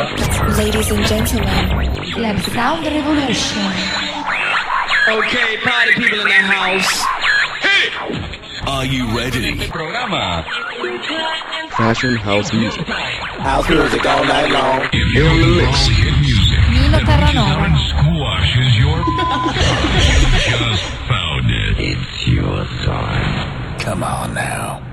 Ladies and gentlemen, Club Sound the Revolution. Okay, party people in the house. Hey! Are you ready? Programa. Fashion house music. House music all night long. You're in the mix. Nino Terranova. Squashes your. Just found it. It's your time. Come on now.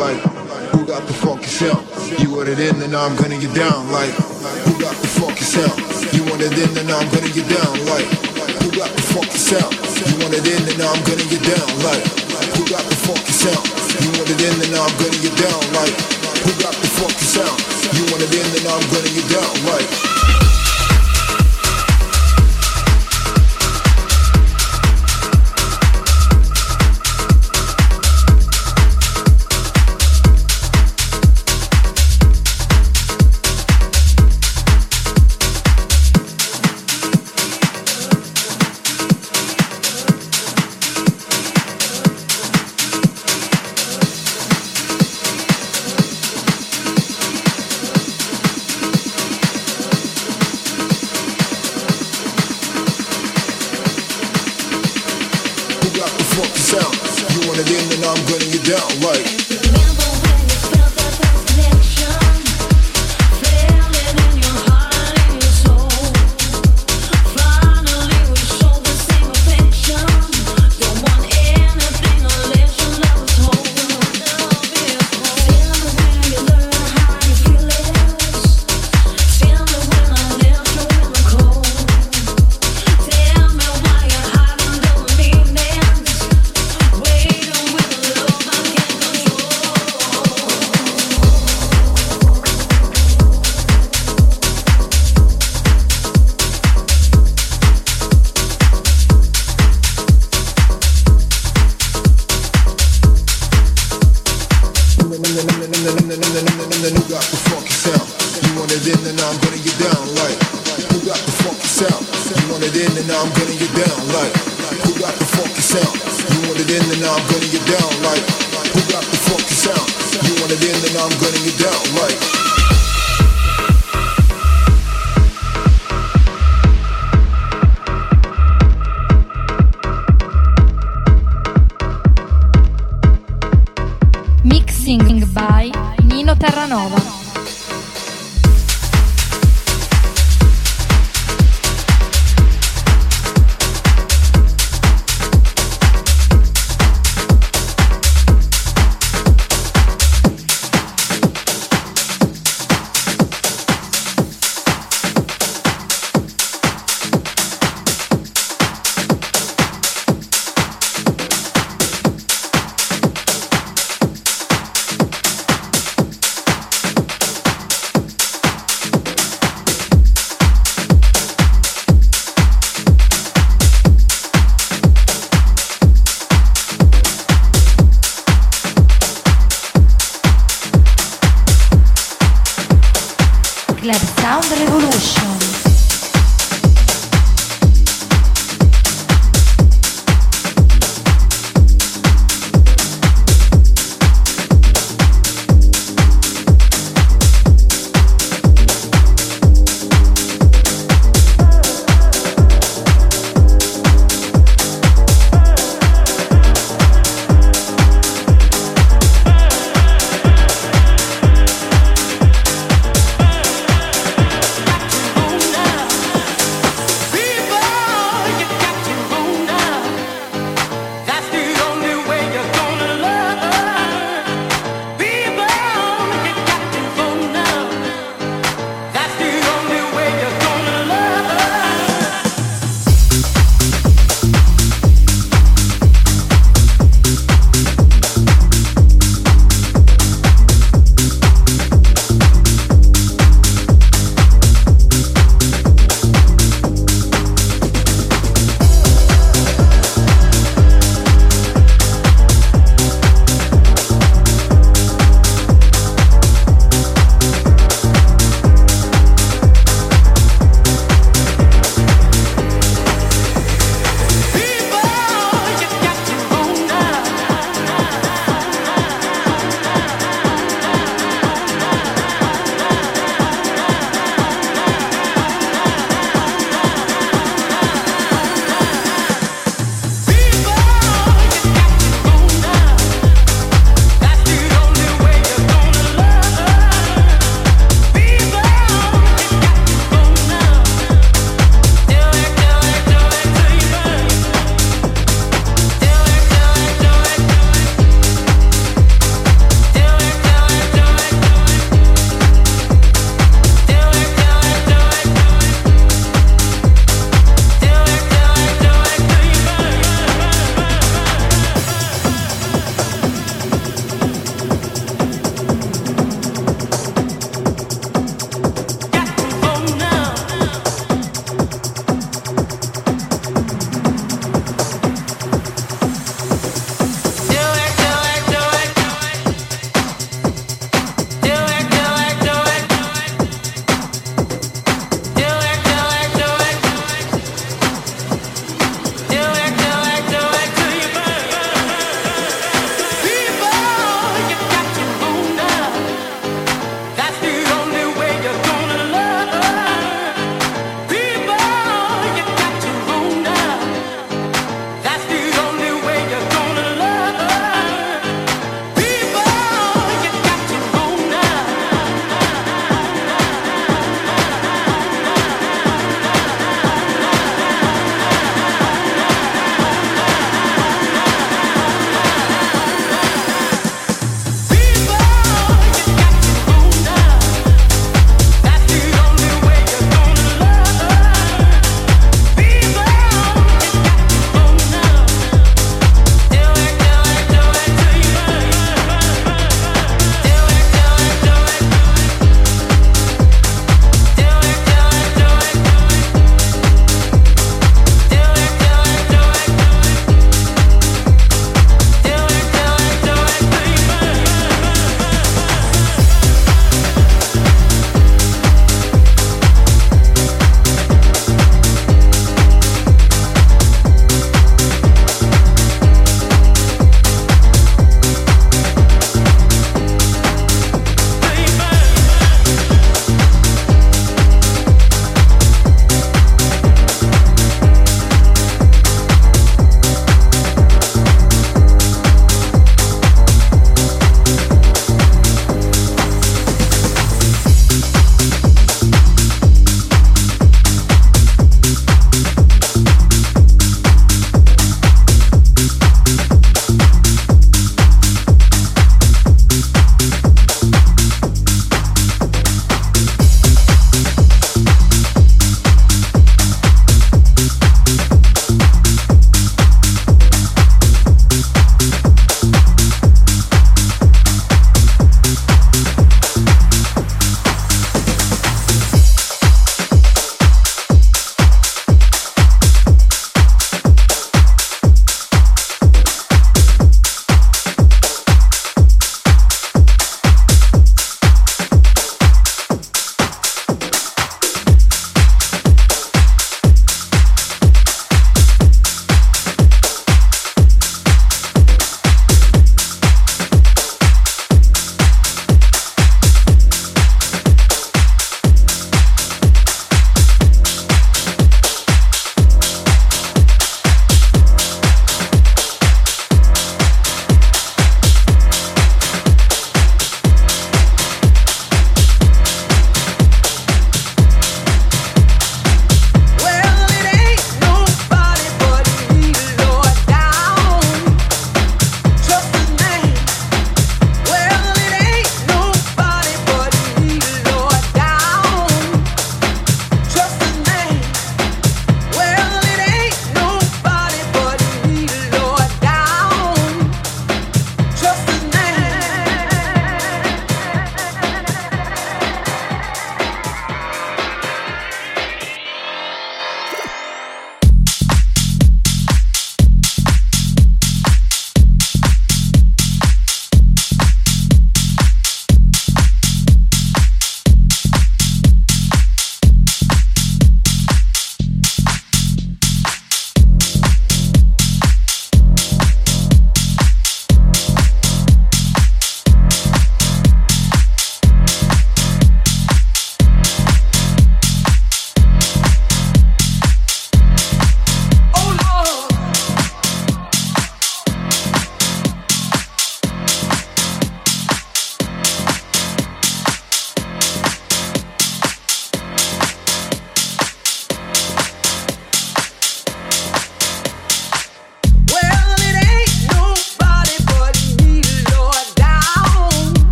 Like, who got the funky sound? You ordered in and now I'm gonna get down like